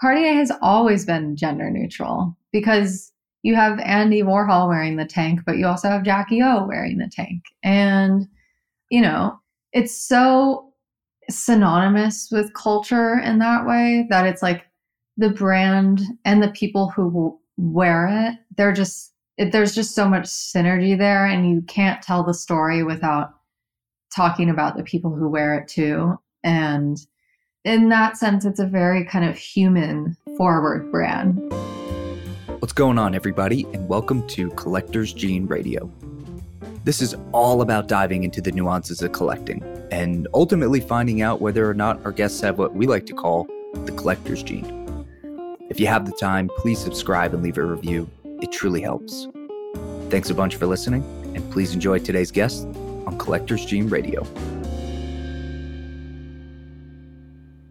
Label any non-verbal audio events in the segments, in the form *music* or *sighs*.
Cartier has always been gender neutral because you have Andy Warhol wearing the tank, but you also have Jackie O wearing the tank. And, you know, it's so synonymous with culture in that way that it's like the brand and the people who wear it, they're just, it, there's just so much synergy there. And you can't tell the story without talking about the people who wear it too. And in that sense, it's a very kind of human forward brand. What's going on, everybody, and welcome to Collector's Gene Radio. This is all about diving into the nuances of collecting and ultimately finding out whether or not our guests have what we like to call the collector's gene. If you have the time, please subscribe and leave a review. It truly helps. Thanks a bunch for listening, and please enjoy today's guest on Collector's Gene Radio.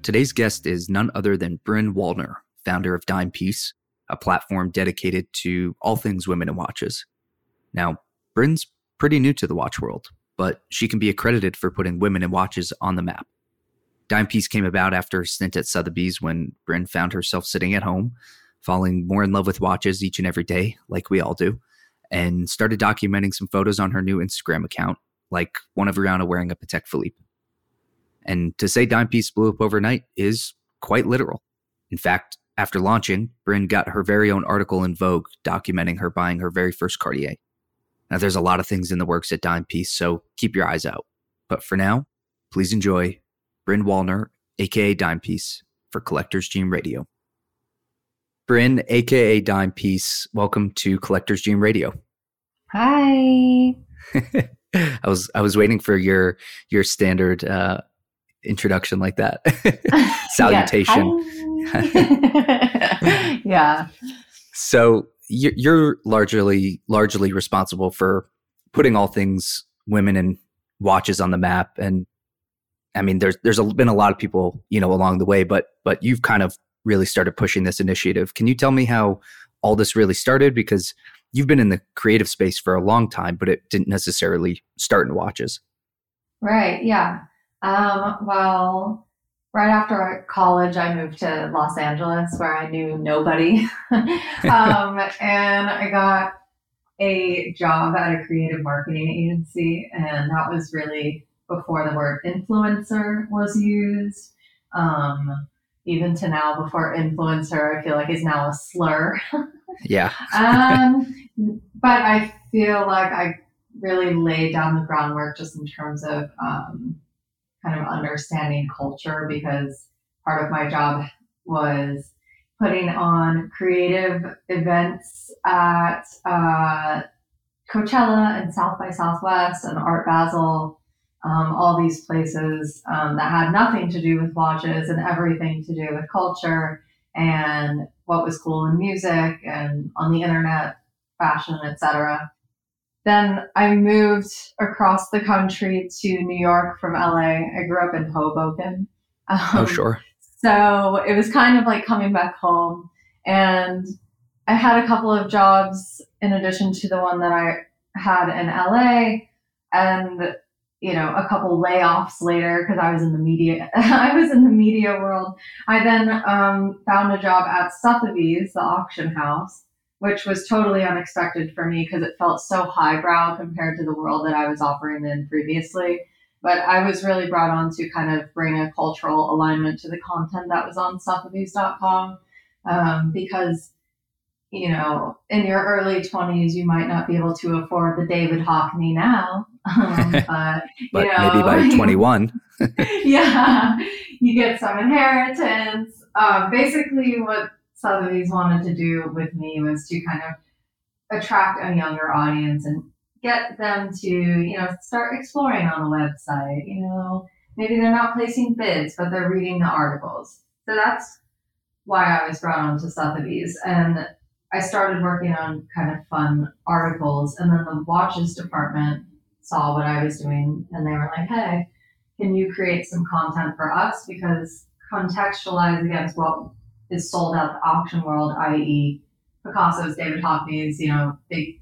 Today's guest is none other than Brynn Wallner, founder of Dimepiece, a platform dedicated to all things women in watches. Now, Brynn's pretty new to the watch world, but she can be accredited for putting women in watches on the map. Dimepiece came about after a stint at Sotheby's when Brynn found herself sitting at home, falling more in love with watches each and every day, like we all do, and started documenting some photos on her new Instagram account, like one of Rihanna wearing a Patek Philippe. And to say Dimepiece blew up overnight is quite literal. In fact, after launching, Brynn got her very own article in Vogue documenting her buying her very first Cartier. Now, there's a lot of things in the works at Dimepiece, so keep your eyes out. But for now, please enjoy Brynn Wallner, aka Dimepiece, for Collector's Gene Radio. Brynn, aka Dimepiece, welcome to Collector's Gene Radio. Hi. *laughs* I was I was waiting for your your standard uh, introduction like that. *laughs* *laughs* Salutation. yeah. *laughs* So you're largely largely responsible for putting all things women and watches on the map and I mean there's there's been a lot of people, you know, along the way, but but you've kind of really started pushing this initiative. Can you tell me how all this really started because you've been in the creative space for a long time, but it didn't necessarily start in watches. Right. Yeah. Um, well, right after college, I moved to Los Angeles where I knew nobody. *laughs* um, and I got a job at a creative marketing agency. And that was really before the word influencer was used. Um, even to now, before influencer, I feel like is now a slur. yeah. *laughs* um, but I feel like I really laid down the groundwork just in terms of um, kind of understanding culture because part of my job was putting on creative events at uh, Coachella and South by Southwest and Art Basel, um, all these places um, that had nothing to do with watches and everything to do with culture and what was cool in music and on the internet, fashion, etc. Then I moved across the country to New York from LA. I grew up in Hoboken. Um, oh, sure. So it was kind of like coming back home. And I had a couple of jobs in addition to the one that I had in LA. And you know, a couple layoffs later because I was in the media. *laughs* I was in the media world. I then um, found a job at Sotheby's, the auction house, which was totally unexpected for me because it felt so highbrow compared to the world that I was operating in previously. But I was really brought on to kind of bring a cultural alignment to the content that was on Sotheby's.com um, because, you know, in your early 20s, you might not be able to afford the David Hockney now. *laughs* Um, *laughs* but, but know, maybe by *laughs* 21. yeah, you get some inheritance. Um, basically, what Sotheby's wanted to do with me was to kind of attract a younger audience and get them to, you know, start exploring on the website. You know, maybe they're not placing bids, but they're reading the articles. So that's why I was brought on to Sotheby's. And I started working on kind of fun articles. And then the watches department saw what I was doing and they were like, hey, can you create some content for us? Because contextualize against what is sold out the auction world, i.e., Picasso's, David Hockney's, you know, big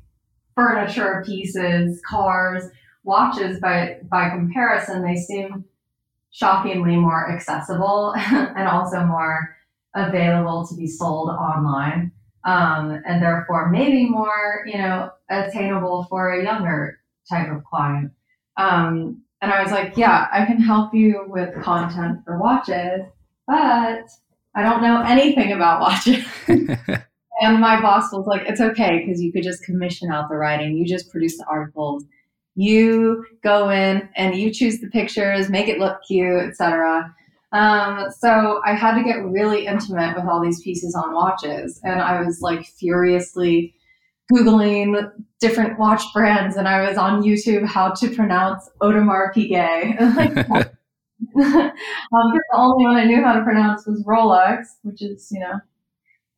furniture pieces, cars, watches. But by comparison, they seem shockingly more accessible *laughs* and also more available to be sold online. Um, and therefore maybe more, you know, attainable for a younger type of client. Um, and I was like, yeah, I can help you with content for watches, but I don't know anything about watches. *laughs* *laughs* and my boss was like, it's okay because you could just commission out the writing. You just produce the articles. You go in and you choose the pictures, make it look cute, etc. Um, so I had to get really intimate with all these pieces on watches, and I was like furiously googling different watch brands, and I was on YouTube how to pronounce Audemars *laughs* Piguet. *laughs* um, the only one I knew how to pronounce was Rolex, which is you know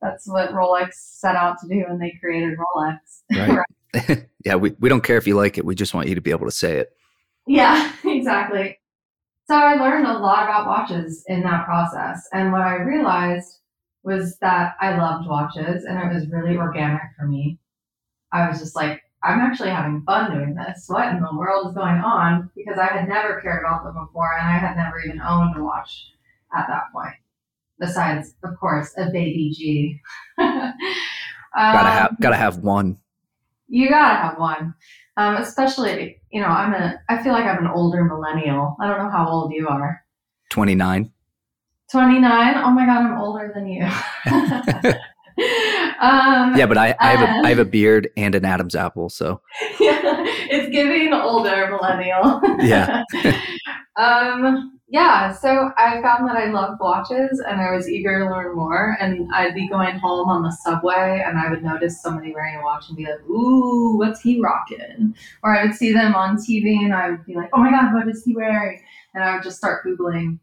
that's what Rolex set out to do when they created Rolex. *laughs* Right. right? *laughs* yeah, we, we don't care if you like it. We just want you to be able to say it. Yeah, exactly. So I learned a lot about watches in that process. And what I realized was that I loved watches and it was really organic for me. I was just like, I'm actually having fun doing this. What in the world is going on? Because I had never cared about them before and I had never even owned a watch at that point. Besides, of course, a baby G. um, *laughs* gotta have gotta have one. You gotta have one. Um, especially, you know, I'm a, I feel like I'm an older millennial. I don't know how old you are. 29. 29? Oh my God, I'm older than you. *laughs* *laughs* *laughs* um, yeah, but I, I, have a, I have a beard and an Adam's apple, so. *laughs* Yeah, it's giving older millennial. yeah. *laughs* um, yeah, so I found that I loved watches and I was eager to learn more. And I'd be going home on the subway and I would notice somebody wearing a watch and be like, ooh, what's he rocking? Or I would see them on TV and I would be like, oh my God, what is he wearing? And I would just start Googling.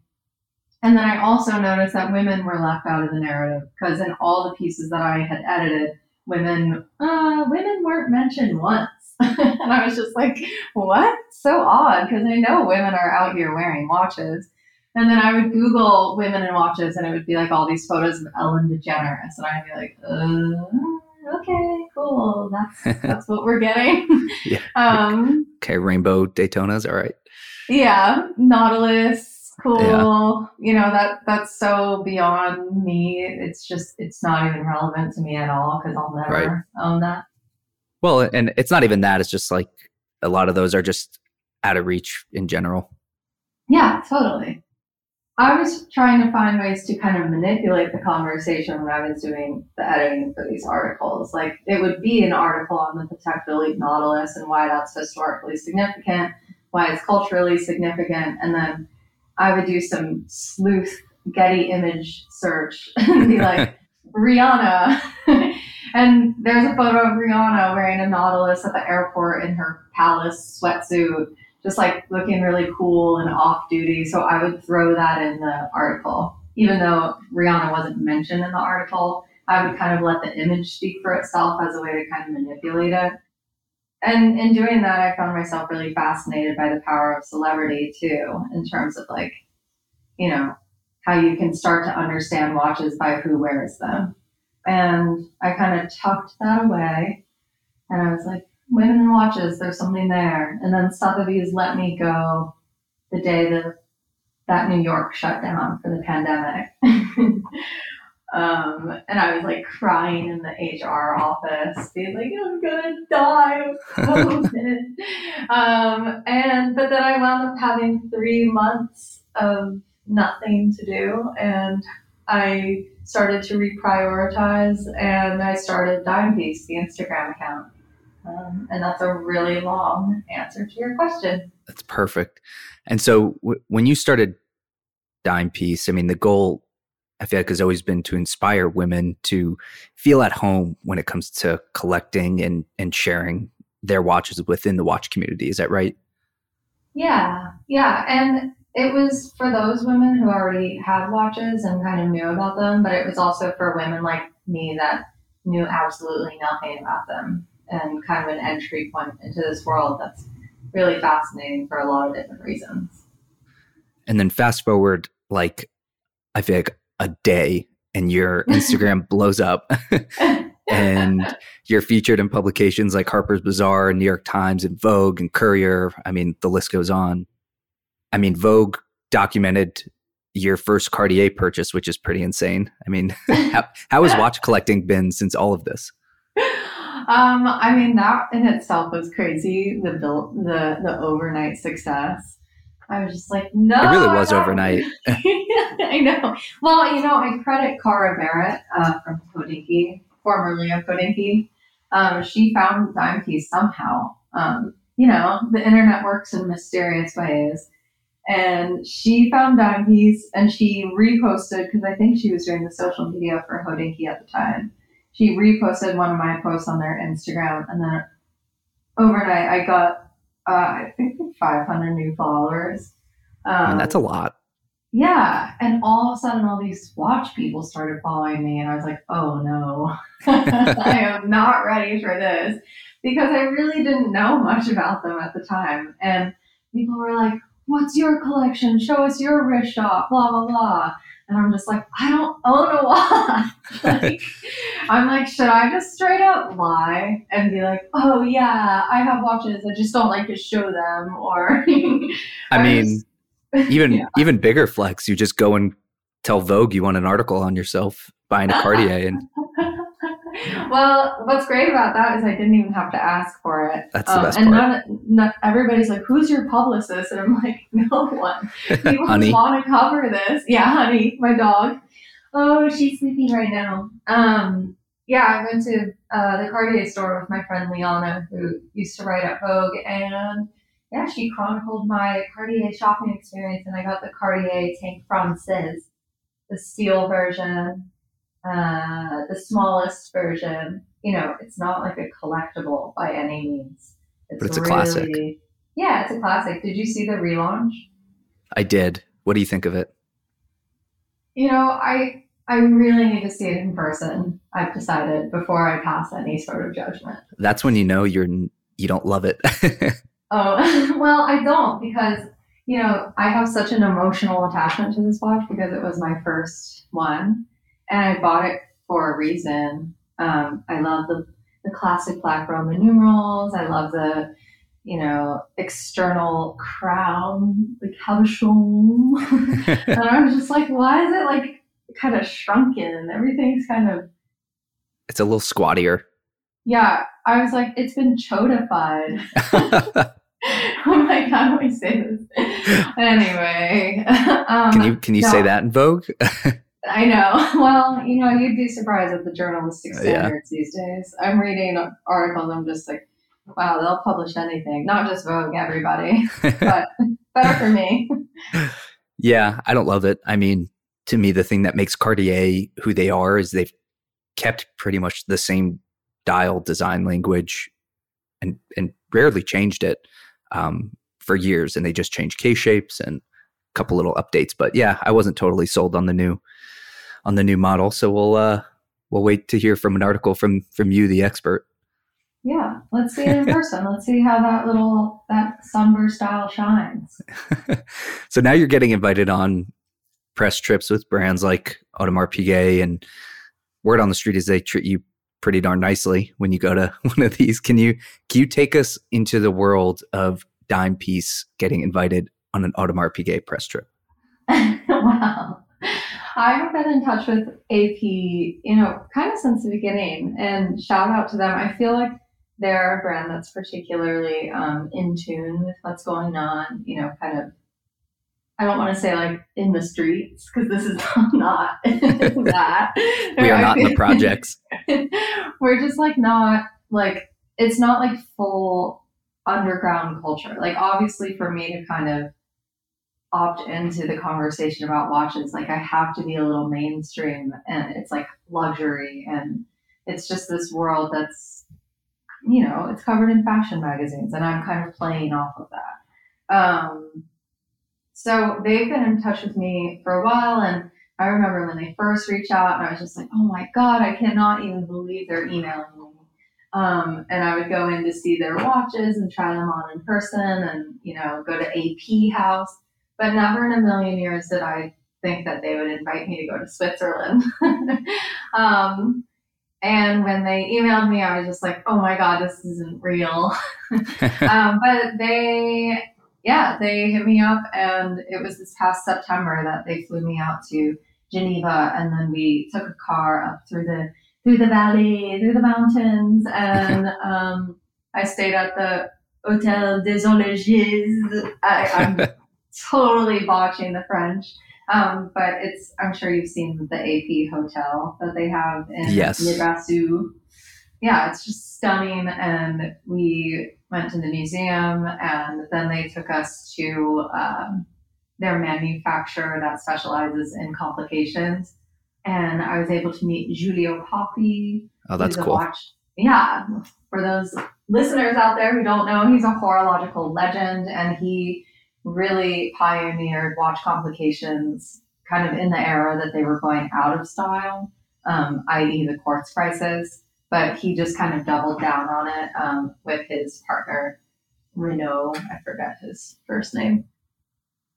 And then I also noticed that women were left out of the narrative because in all the pieces that I had edited, women, uh, women weren't mentioned once. *laughs* and I was just like, what? So odd because I know women are out here wearing watches. And then I would Google women in watches and it would be like all these photos of Ellen DeGeneres. And I'd be like, uh, okay, cool. That's *laughs* that's what we're getting. yeah. Um, okay, rainbow Daytonas, all right. Yeah. Nautilus, cool. Yeah. You know, that that's so beyond me. It's just it's not even relevant to me at all because I'll never right. own that. Well, and it's not even that. It's just like a lot of those are just out of reach in general. Yeah, totally. I was trying to find ways to kind of manipulate the conversation when I was doing the editing for these articles. Like it would be an article on the Patek Philippe Nautilus and why that's historically significant, why it's culturally significant, and then I would do some sleuth Getty image search *laughs* and be like, *laughs* Rihanna. *laughs* and there's a photo of Rihanna wearing a Nautilus at the airport in her palace sweatsuit, just like looking really cool and off duty. So I would throw that in the article. Even though Rihanna wasn't mentioned in the article, I would kind of let the image speak for itself as a way to kind of manipulate it. And in doing that, I found myself really fascinated by the power of celebrity too, in terms of like, you know, how you can start to understand watches by who wears them. And I kind of tucked that away. And I was like, women in watches, there's something there. And then Sotheby's let me go the day that that New York shut down for the pandemic. *laughs* um, and I was like crying in the HR office, being like, I'm gonna die of *laughs* COVID. um, and but then I wound up having three months of nothing to do and I started to reprioritize and I started Dimepiece, the Instagram account. Um, and that's a really long answer to your question. That's perfect. And so w- when you started Dimepiece, I mean, the goal I feel like has always been to inspire women to feel at home when it comes to collecting and, and sharing their watches within the watch community. Is that right? Yeah. Yeah. And it was for those women who already had watches and kind of knew about them, but it was also for women like me that knew absolutely nothing about them and kind of an entry point into this world that's really fascinating for a lot of different reasons. And then fast forward like I feel like a day and your *laughs* Instagram blows up *laughs* and you're featured in publications like Harper's Bazaar and New York Times and Vogue and Courier. I mean, the list goes on. I mean, Vogue documented your first Cartier purchase, which is pretty insane. I mean, *laughs* how, how has watch collecting been since all of this? Um, I mean, that in itself was crazy. The built the the overnight success. I was just like, no. It really was overnight. *laughs* I know. Well, you know, I credit Cara Barrett uh, from Hodinkee, formerly of Hodinkee. Um, she found Dimepiece somehow. Um, you know, the internet works in mysterious ways. And she found Dimepiece and she reposted, because I think she was doing the social media for Hodinkee at the time. She reposted one of my posts on their Instagram. And then overnight, I got, uh, I think, 500 new followers. Um, that's a lot. Yeah. And all of a sudden, all these watch people started following me. And I was like, oh no, *laughs* I am not ready for this because I really didn't know much about them at the time. And people were like, what's your collection? Show us your wrist shop, blah, blah, blah. And I'm just like, I don't own a watch. *laughs* like, I'm like, should I just straight up lie and be like, oh yeah, I have watches. I just don't like to show them. Or *laughs* I mean, *laughs* even yeah. even bigger flex. You just go and tell Vogue you want an article on yourself buying a Cartier, and *laughs* well, what's great about that is I didn't even have to ask for it. That's the um, best and part. None, none, everybody's like, "Who's your publicist?" And I'm like, *laughs* "No one. *laughs* People want to cover this." Yeah, honey, my dog. Oh, she's sleeping right now. Um, yeah, I went to uh, the Cartier store with my friend Liana, who used to write at Vogue, and yeah, she chronicled my Cartier shopping experience, and I got the Cartier Tank Francaise, the steel version uh, the smallest version. You know, it's not like a collectible by any means. It's but it's really, a classic. Yeah, it's a classic. Did you see the relaunch? I did. What do you think of it? You know, I I really need to see it in person. I've decided before I pass any sort of judgment. That's when you know you're you don't love it. *laughs* oh *laughs* well, I don't because you know I have such an emotional attachment to this watch because it was my first one, and I bought it for a reason. Um, I love the the classic black Roman numerals. I love the you know external crown, the cabochon. *laughs* and I was just like, why is it like kind of shrunken? Everything's kind of. It's a little squattier. Yeah, I was like, it's been chodified. I'm like, how do I say this? *laughs* anyway, *laughs* um, can you can you say that in Vogue? I know. *laughs* Well, you know, you'd be surprised at the journalistic standards yeah. these days. I'm reading articles. I'm just like, wow, they'll publish anything, not just Vogue, everybody, *laughs* but better for me. Yeah, I don't love it. I mean, to me, the thing that makes Cartier who they are is they've kept pretty much the same dial design language and and rarely changed it um, for years. And they just changed K shapes and a couple little updates. But yeah, I wasn't totally sold on the new on the new model. So we'll uh, we'll wait to hear from an article from from you, the expert. Yeah, let's see it in person. let's see how that little that sunburst style shines. *laughs* so now you're getting invited on press trips with brands like Audemars Piguet, and word on the street is they treat you pretty darn nicely when you go to *laughs* one of these. Can you can you take us into the world of Dimepiece getting invited on an Audemars Piguet press trip? *laughs* wow. I have been in touch with AP, you know, kind of since the beginning, and shout out to them. I feel like they're a brand that's particularly um, in tune with what's going on, you know, kind of. I don't want to say like in the streets because this is *laughs* not that. we are not in the projects. *laughs* We're just like not like it's not like full underground culture. Like obviously for me to kind of opt into the conversation about watches. Like I have to be a little mainstream and it's like luxury and it's just this world that's you know, it's covered in fashion magazines and I'm kind of playing off of that. Um, so they've been in touch with me for a while and I remember when they first reached out and I was just like, oh my God, I cannot even believe they're emailing me. Um, and I would go in to see their watches and try them on in person and, you know, go to AP House but never in a million years did I think that they would invite me to go to Switzerland. *laughs* um, and when they emailed me, I was just like, oh my God, this isn't real. *laughs* um, but they yeah, they hit me up, and it was this past September that they flew me out to Geneva, and then we took a car up through the through the valley, through the mountains, and *laughs* um, I stayed at the Hotel des Zoologies. I, totally botching the French. Um, but it's I'm sure you've seen the AP hotel that they have in Yes. Les Brassus. Yeah, it's just stunning. And we went to the museum, and then they took us to um, their manufacturer that specializes in complications. And I was able to meet Giulio Papi. Oh, that's cool. watch- yeah, for those listeners out there who don't know, he's a horological legend, and he really pioneered watch complications kind of in the era that they were going out of style, um, i.e., the quartz crisis. But he just kind of doubled down on it um, with his partner, Renaud. I forget his first name.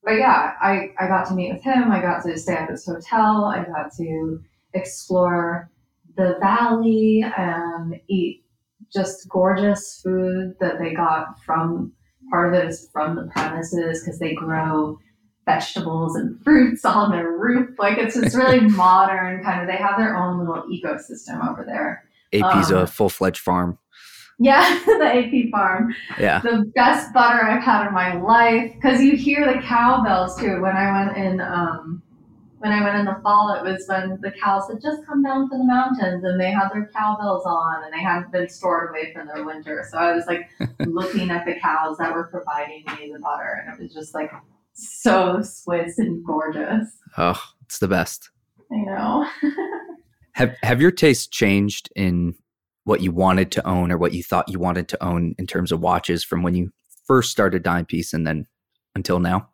But yeah, I, I got to meet with him. I got to stay at this hotel. I got to explore the valley and eat just gorgeous food that they got from part of it is from the premises because they grow vegetables and *laughs* fruits on their roof. Like it's this really *laughs* modern kind of, they have their own little ecosystem over there. AP's Um, a full fledged farm. Yeah, *laughs* the AP farm. Yeah. The best butter I've had in my life. Because you hear the cowbells too. When I went in, um, when I went in the fall, it was when the cows had just come down from the mountains and they had their cowbells on and they hadn't been stored away from their winter. So I was like *laughs* looking at the cows that were providing me the butter, and it was just like so Swiss and gorgeous. Oh, it's the best. I know. *laughs* Have have your tastes changed in what you wanted to own or what you thought you wanted to own in terms of watches from when you first started Dimepiece and then until now?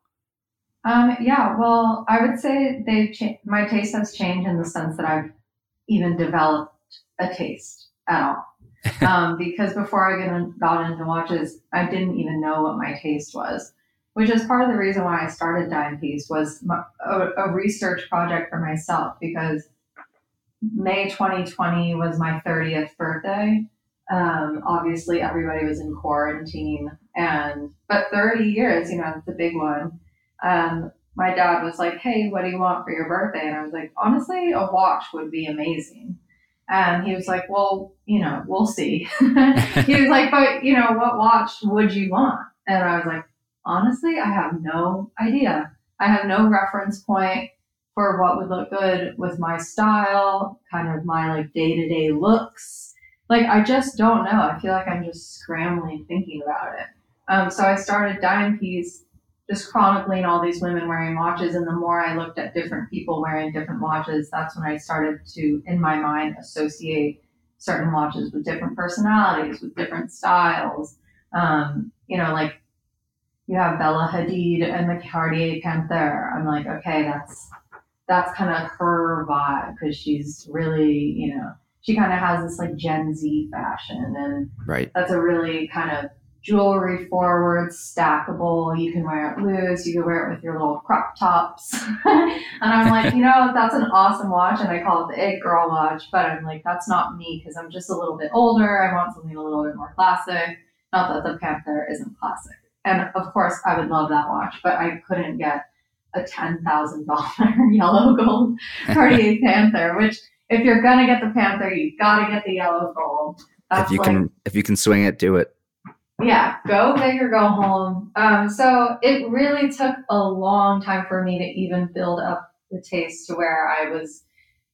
Um, yeah, well, I would say they've cha- my taste has changed in the sense that I've even developed a taste at all. *laughs* um, because before I got into watches, I didn't even know what my taste was, which is part of the reason why I started Dimepiece was my, a, a research project for myself because May 2020 was my 30th birthday. Um, obviously, everybody was in quarantine, and but 30 years, you know, it's a big one um, my dad was like, Hey, what do you want for your birthday? And I was like, Honestly, a watch would be amazing. And he was like, Well, you know, we'll see. *laughs* he was like, But, you know, what watch would you want? And I was like, Honestly, I have no idea. I have no reference point for what would look good with my style, kind of my like day to day looks. Like, I just don't know. I feel like I'm just scrambling thinking about it. Um, so I started Dimepiece just chronicling all these women wearing watches. And the more I looked at different people wearing different watches, that's when I started to, in my mind, associate certain watches with different personalities, with different styles. Um, you know, like you have Bella Hadid and the Cartier Panther. I'm like, okay, that's that's kind of her vibe because she's really, you know, she kind of has this like Gen Z fashion, and Right. that's a really kind of jewelry forward, stackable. You can wear it loose. You can wear it with your little crop tops. *laughs* and I'm like, you know, that's an awesome watch, and I call it the It Girl watch. But I'm like, that's not me because I'm just a little bit older. I want something a little bit more classic. Not that the Panther isn't classic. And of course, I would love that watch, but I couldn't get a ten thousand dollar *laughs* yellow gold *laughs* Cartier Panther. Which, if you're gonna get the Panther, you gotta get the yellow gold. if you like, can if you can swing it, do it. Yeah, go big or go home. Um, so it really took a long time for me to even build up the taste to where I was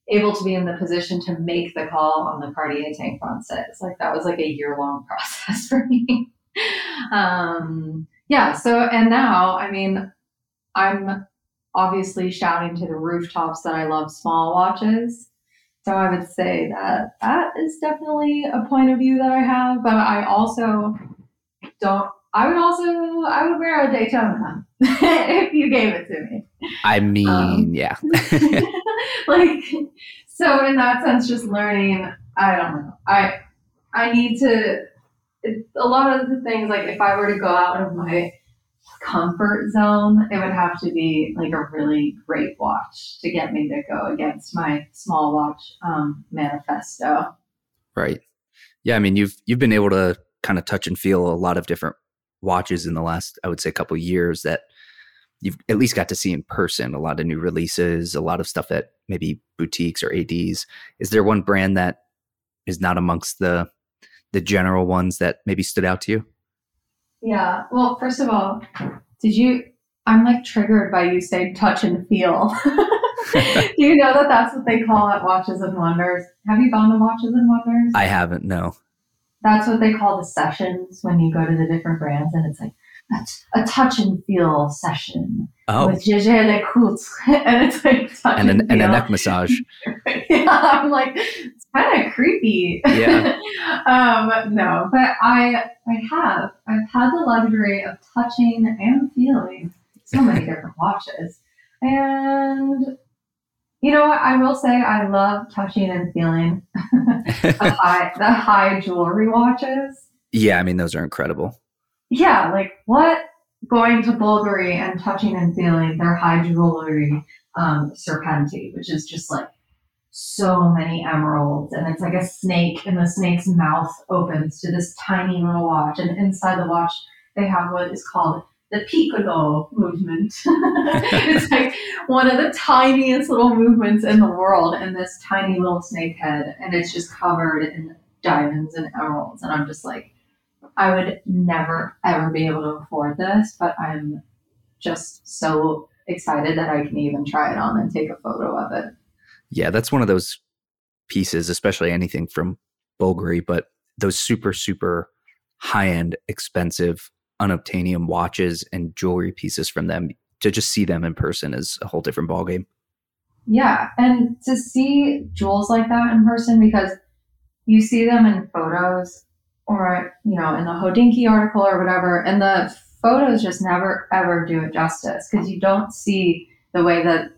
able to be in the position to make the call on the Cartier Tank Francaise. Like that was like a year long *laughs* process for me. um, yeah. So and now, I mean, I'm obviously shouting to the rooftops that I love small watches. So I would say that that is definitely a point of view that I have, but I also don't. I would also I would wear a Daytona *laughs* if you gave it to me. I mean, Um, yeah. *laughs* *laughs* like so in that sense, just learning. I don't know. I I need to. A lot of the things like if I were to go out of my comfort zone, it would have to be like a really great watch to get me to go against my small watch um, manifesto. Right. Yeah, I mean, you've you've been able to kind of touch and feel a lot of different watches in the last, I would say, couple years that you've at least got to see in person. A lot of new releases, a lot of stuff at maybe boutiques or ads. Is there one brand that is not amongst the the general ones that maybe stood out to you? Yeah. Well, first of all, did you? I'm like triggered by you saying touch and feel. *laughs* Do you know that that's what they call it, Watches and Wonders? Have you gone to Watches and Wonders? I haven't. No. That's what they call the sessions when you go to the different brands, and it's like a, a touch and feel session Oh, with Jaeger-LeCoultre, *laughs* and it's like touch and, and, an, and a neck massage. *laughs* yeah, I'm like, it's kind of creepy. Yeah. *laughs* um, no, but I I have. I've had the luxury of touching and feeling so many different watches. And you know what? I will say I love touching and feeling *laughs* the high the high jewelry watches. yeah, I mean those are incredible. Yeah, like what going to Bulgari and touching and feeling their high jewelry um, serpenti, which is just like so many emeralds, and it's like a snake, and the snake's mouth opens to this tiny little watch, and inside the watch they have what is called the piccolo movement. *laughs* it's *laughs* like one of the tiniest little movements in the world, in this tiny little snake head, and it's just covered in diamonds and emeralds, and I'm just like. I would never ever be able to afford this, but I'm just so excited that I can even try it on and take a photo of it. Yeah, that's one of those pieces, especially anything from Bulgari, but those super, super high end, expensive, unobtainium watches and jewelry pieces from them. To just see them in person is a whole different ballgame. Yeah, and to see jewels like that in person because you see them in photos or you know in the Hodinkee article or whatever, and the photos just never ever do it justice because you don't see the way that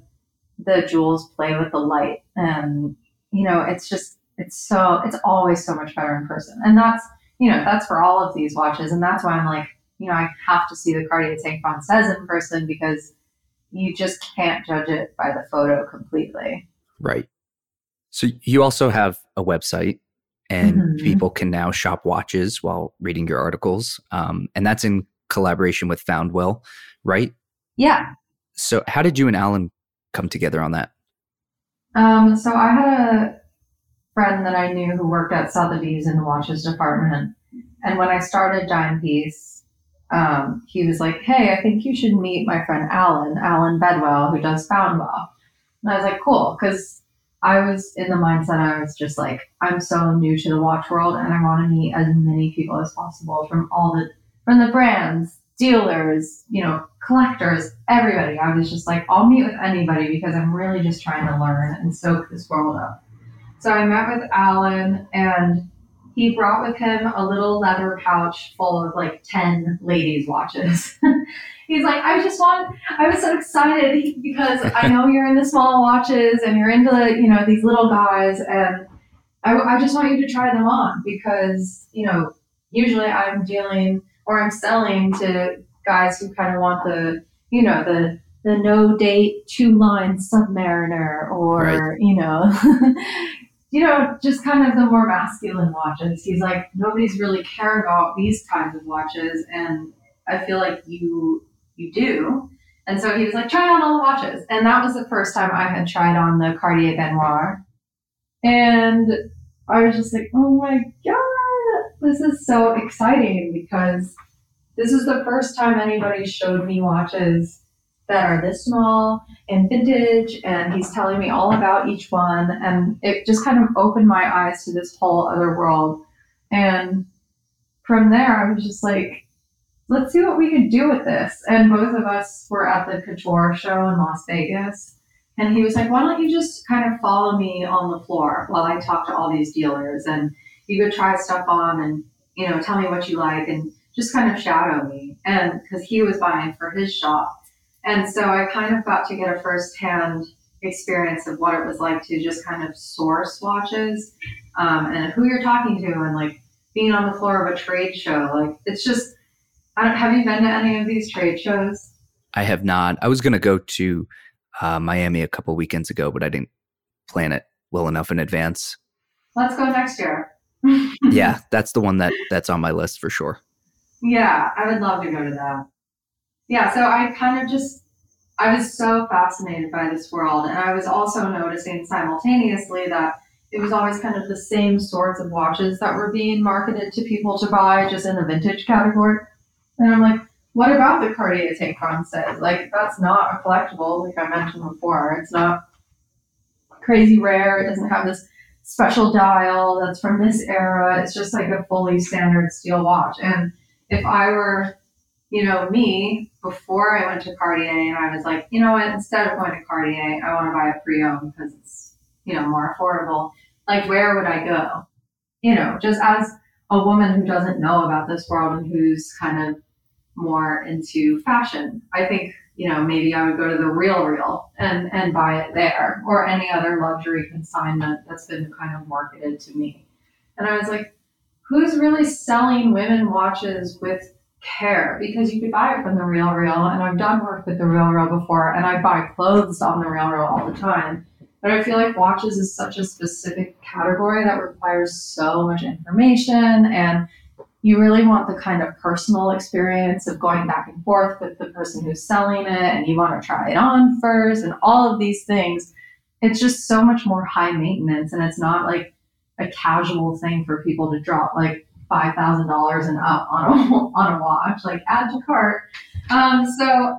the jewels play with the light, and you know it's just it's so it's always so much better in person, and that's you know that's for all of these watches, and that's why I'm like you know I have to see the Cartier Tank Francaise in person because you just can't judge it by the photo completely. Right. So you also have a website and Mhm. people can now shop watches while reading your articles. Um, and that's in collaboration with Foundwell, right? Yeah. So how did you and Alan come together on that? Um, so I had a friend that I knew who worked at Sotheby's in the watches department. And when I started Dimepiece, um, he was like, Hey, I think you should meet my friend Alan, Alan Bedwell, who does Foundwell. And I was like, Cool, because I was in the mindset I was just like, I'm so new to the watch world and I want to meet as many people as possible from all the from the brands, dealers, you know, collectors, everybody. I was just like, I'll meet with anybody because I'm really just trying to learn and soak this world up. So I met with Alan and he brought with him a little leather pouch full of like 10 ladies' watches. *laughs* He's like, I just want, I was so excited because I know you're into small watches and you're into, you know, these little guys. And I, I just want you to try them on because, you know, usually I'm dealing or I'm selling to guys who kind of want the, you know, the, the no date two line submariner or, Right. you know, *laughs* you know, just kind of the more masculine watches. He's like, nobody's really cared about these kinds of watches, and I feel like you you do. And so he was like, try on all the watches, and that was the first time I had tried on the Cartier Baignoire, and I was just like, oh my god, this is so exciting because this is the first time anybody showed me watches that are this small and vintage and he's telling me all about each one and it just kind of opened my eyes to this whole other world. And from there i was just like let's see what we could do with this. And both of us were at the couture show in las vegas and he was like why don't you just kind of follow me on the floor while i talk to all these dealers and you could try stuff on and you know tell me what you like and just kind of shadow me. And because he was buying for his shop and so I kind of got to get a firsthand experience of what it was like to just kind of source watches um, and who you're talking to and like being on the floor of a trade show. Like it's just, I don't, have you been to any of these trade shows? I have not. I was going to go to uh, Miami a couple weekends ago, but I didn't plan it well enough in advance. Let's go next year. yeah, that's the one that that's on my list for sure. *laughs* Yeah, I would love to go to that. Yeah, so I kind of just I was so fascinated by this world, and I was also noticing simultaneously that it was always kind of the same sorts of watches that were being marketed to people to buy, just in the vintage category. And I'm like, what about the Cartier Tank Francaise? Like, that's not a collectible, like I mentioned before. It's not crazy rare. It doesn't have this special dial that's from this era. It's just like a fully standard steel watch. And if I were, you know, me before I went to Cartier and I was like, you know what, instead of going to Cartier, I want to buy a pre-owned because it's, you know, more affordable. Like, where would I go? You know, just as a woman who doesn't know about this world and who's kind of more into fashion, I think, you know, maybe I would go to the Real Real and, and buy it there or any other luxury consignment that's been kind of marketed to me. And I was like, who's really selling women watches with care because you could buy it from the real real and I've done work with the real real before and I buy clothes on the real real all the time. But I feel like watches is such a specific category that requires so much information and you really want the kind of personal experience of going back and forth with the person who's selling it and you want to try it on first and all of these things. It's just so much more high maintenance and it's not like a casual thing for people to drop like five thousand dollars and up on a *laughs* on a watch, like add to cart. Um, so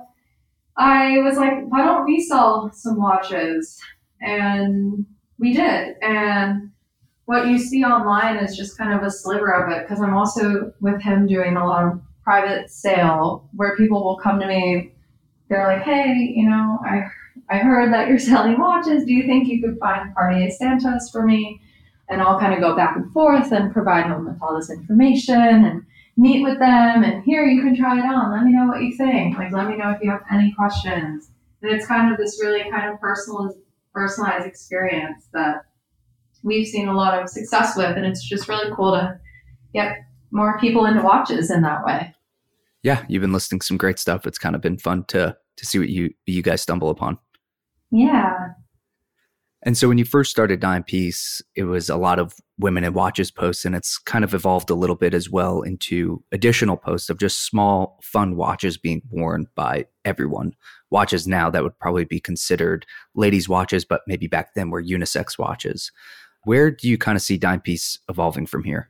I was like, why don't we sell some watches? And we did. And what you see online is just kind of a sliver of it because I'm also with him doing a lot of private sale where people will come to me. They're like, hey, you know, I I heard that you're *laughs* selling watches. Do you think you could find Cartier Santos for me? And I'll kind of go back and forth and provide them with all this information and meet with them and here you can try it on. Let me know what you think. Like let me know if you have any questions. And it's kind of this really kind of personal personalized experience that we've seen a lot of success with and it's just really cool to get more people into watches in that way. Yeah, you've been listing some great stuff. It's kind of been fun to to see what you you guys stumble upon. Yeah. And so when you first started Dimepiece, it was a lot of women and watches posts, and it's kind of evolved a little bit as well into additional posts of just small, fun watches being worn by everyone. Watches now that would probably be considered ladies' watches, but maybe back then were unisex watches. Where do you kind of see Dimepiece evolving from here?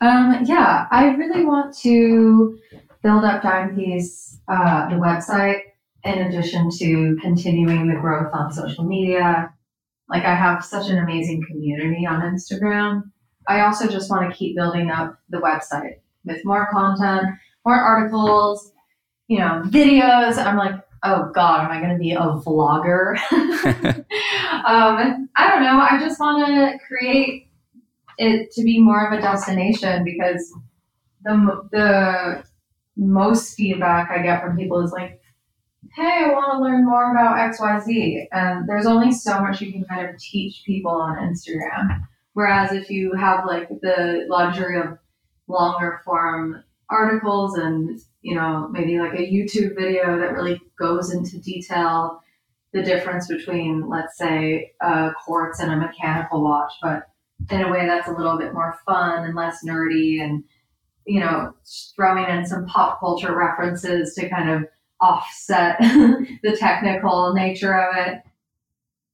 Um, yeah, I really want to build up Dimepiece, uh, the website, in addition to continuing the growth on social media. Like I have such an amazing community on Instagram. I also just want to keep building up the website with more content, more articles, you know, videos. I'm like, oh God, am I going to be a vlogger? *laughs* um, I don't know. I just want to create it to be more of a destination because the the most feedback I get from people is like, hey, I want to learn more about XYZ. And there's only so much you can kind of teach people on Instagram. Whereas if you have like the luxury of longer form articles and, you know, maybe like a YouTube video that really goes into detail the difference between, let's say, a quartz and a mechanical watch, but in a way that's a little bit more fun and less nerdy and, you know, throwing in some pop culture references to kind of offset *laughs* the technical nature of it.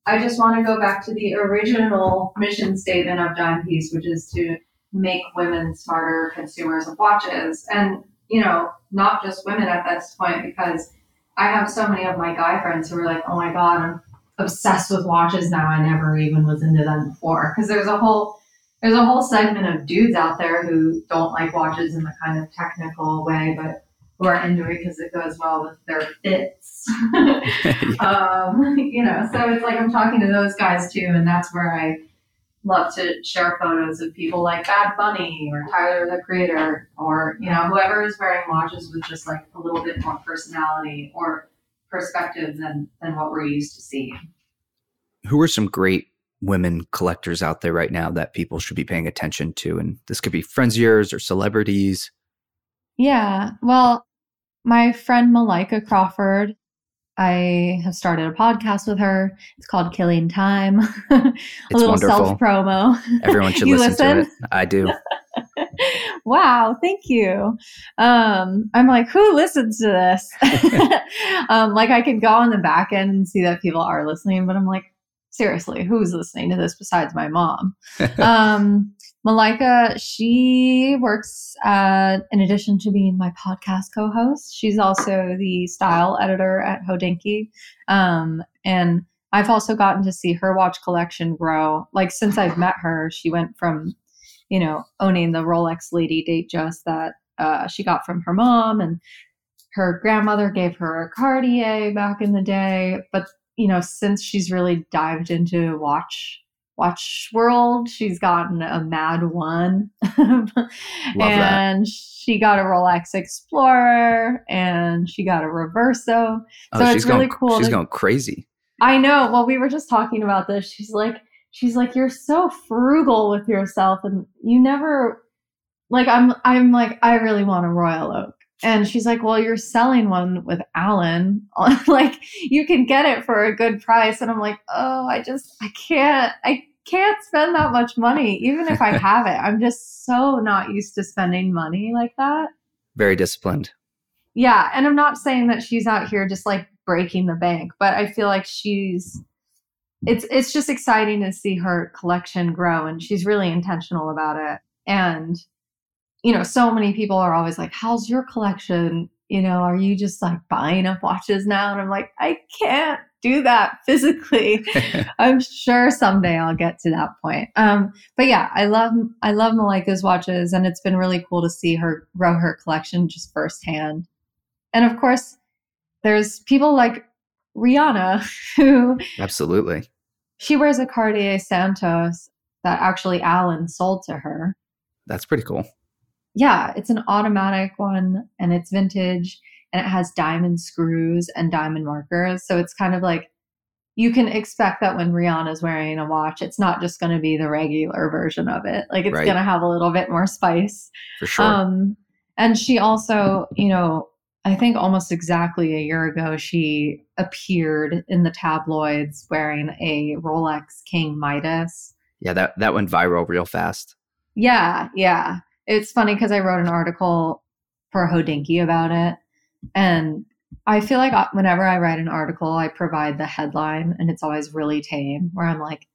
I just want to go back to the original mission statement of Dimepiece, which is to make women smarter consumers of watches. And, you know, not just women at this point, because I have so many of my guy friends who are like, oh my God, I'm obsessed with watches now. I never even was into them before. Because there's a whole there's a whole segment of dudes out there who don't like watches in the kind of technical way, but who are into it because it goes well with their fits. *laughs* *laughs* um, you know, so it's like I'm talking to those guys too, and that's where I love to share photos of people like Bad Bunny or Tyler the Creator or you know whoever is wearing watches with just like a little bit more personality or perspective than than what we're used to seeing. Who are some great women collectors out there right now that people should be paying attention to? And this could be friends of yours or celebrities. Yeah. Well, my friend Malaika Crawford. I have started a podcast with her. It's called Killing Time. *laughs* a it's little self promo. Everyone *laughs* should listen, listen, to it. I do. *laughs* wow, thank you. Um, I'm like, who listens to this? um, like I could go on the back end and see that people are listening, but I'm like, seriously, who's listening to this besides my mom? um, Malaika, she works uh, in addition to being my podcast co-host. She's also the style editor at Hodinkee, um, and I've also gotten to see her watch collection grow. Like since I've met her, she went from, you know, owning the Rolex Lady Datejust that uh, she got from her mom, and her grandmother gave her a Cartier back in the day. But you know, since she's really dived into watch watch world, she's gotten a Mad One, *laughs* and that. she got a Rolex Explorer, and she got a Reverso. Oh, So it's really going, cool She's to- going crazy. I know. Well, we were just talking about this. She's like, she's like, you're so frugal with yourself, and you never, like, I'm, I'm like, I really want a Royal Oak, and she's like, well, you're selling one with Alan, *laughs* like, you can get it for a good price, and I'm like, oh, I just, I can't, I can't spend that much money, even if I *laughs* have it. I'm just so not used to spending money like that. Very disciplined. Yeah, and I'm not saying that she's out here just like breaking the bank, but I feel like she's it's it's just exciting to see her collection grow and she's really intentional about it. And you know, so many people are always like, "How's your collection?" You know, are you just like buying up watches now? And I'm like, I can't do that *laughs* physically. *laughs* I'm sure someday I'll get to that point. Um, but yeah, I love I love Malaika's watches, and it's been really cool to see her grow her collection just firsthand. And of course, there's people like Rihanna *laughs* who Absolutely. she wears a Cartier Santos that actually Alan sold to her. That's pretty cool. Yeah, it's an automatic one and it's vintage and it has diamond screws and diamond markers. So it's kind of like you can expect that when Rihanna's wearing a watch, it's not just going to be the regular version of it. Like it's Right. going to have a little bit more spice. For sure. Um, and she also, you know, I think almost exactly a year ago, she appeared in the tabloids wearing a Rolex King Midas. yeah, that, that went viral real fast. Yeah, yeah. It's funny because I wrote an article for Hodinkee about it. And I feel like uh, whenever I write an article, I provide the headline, and it's always really tame, where I'm like,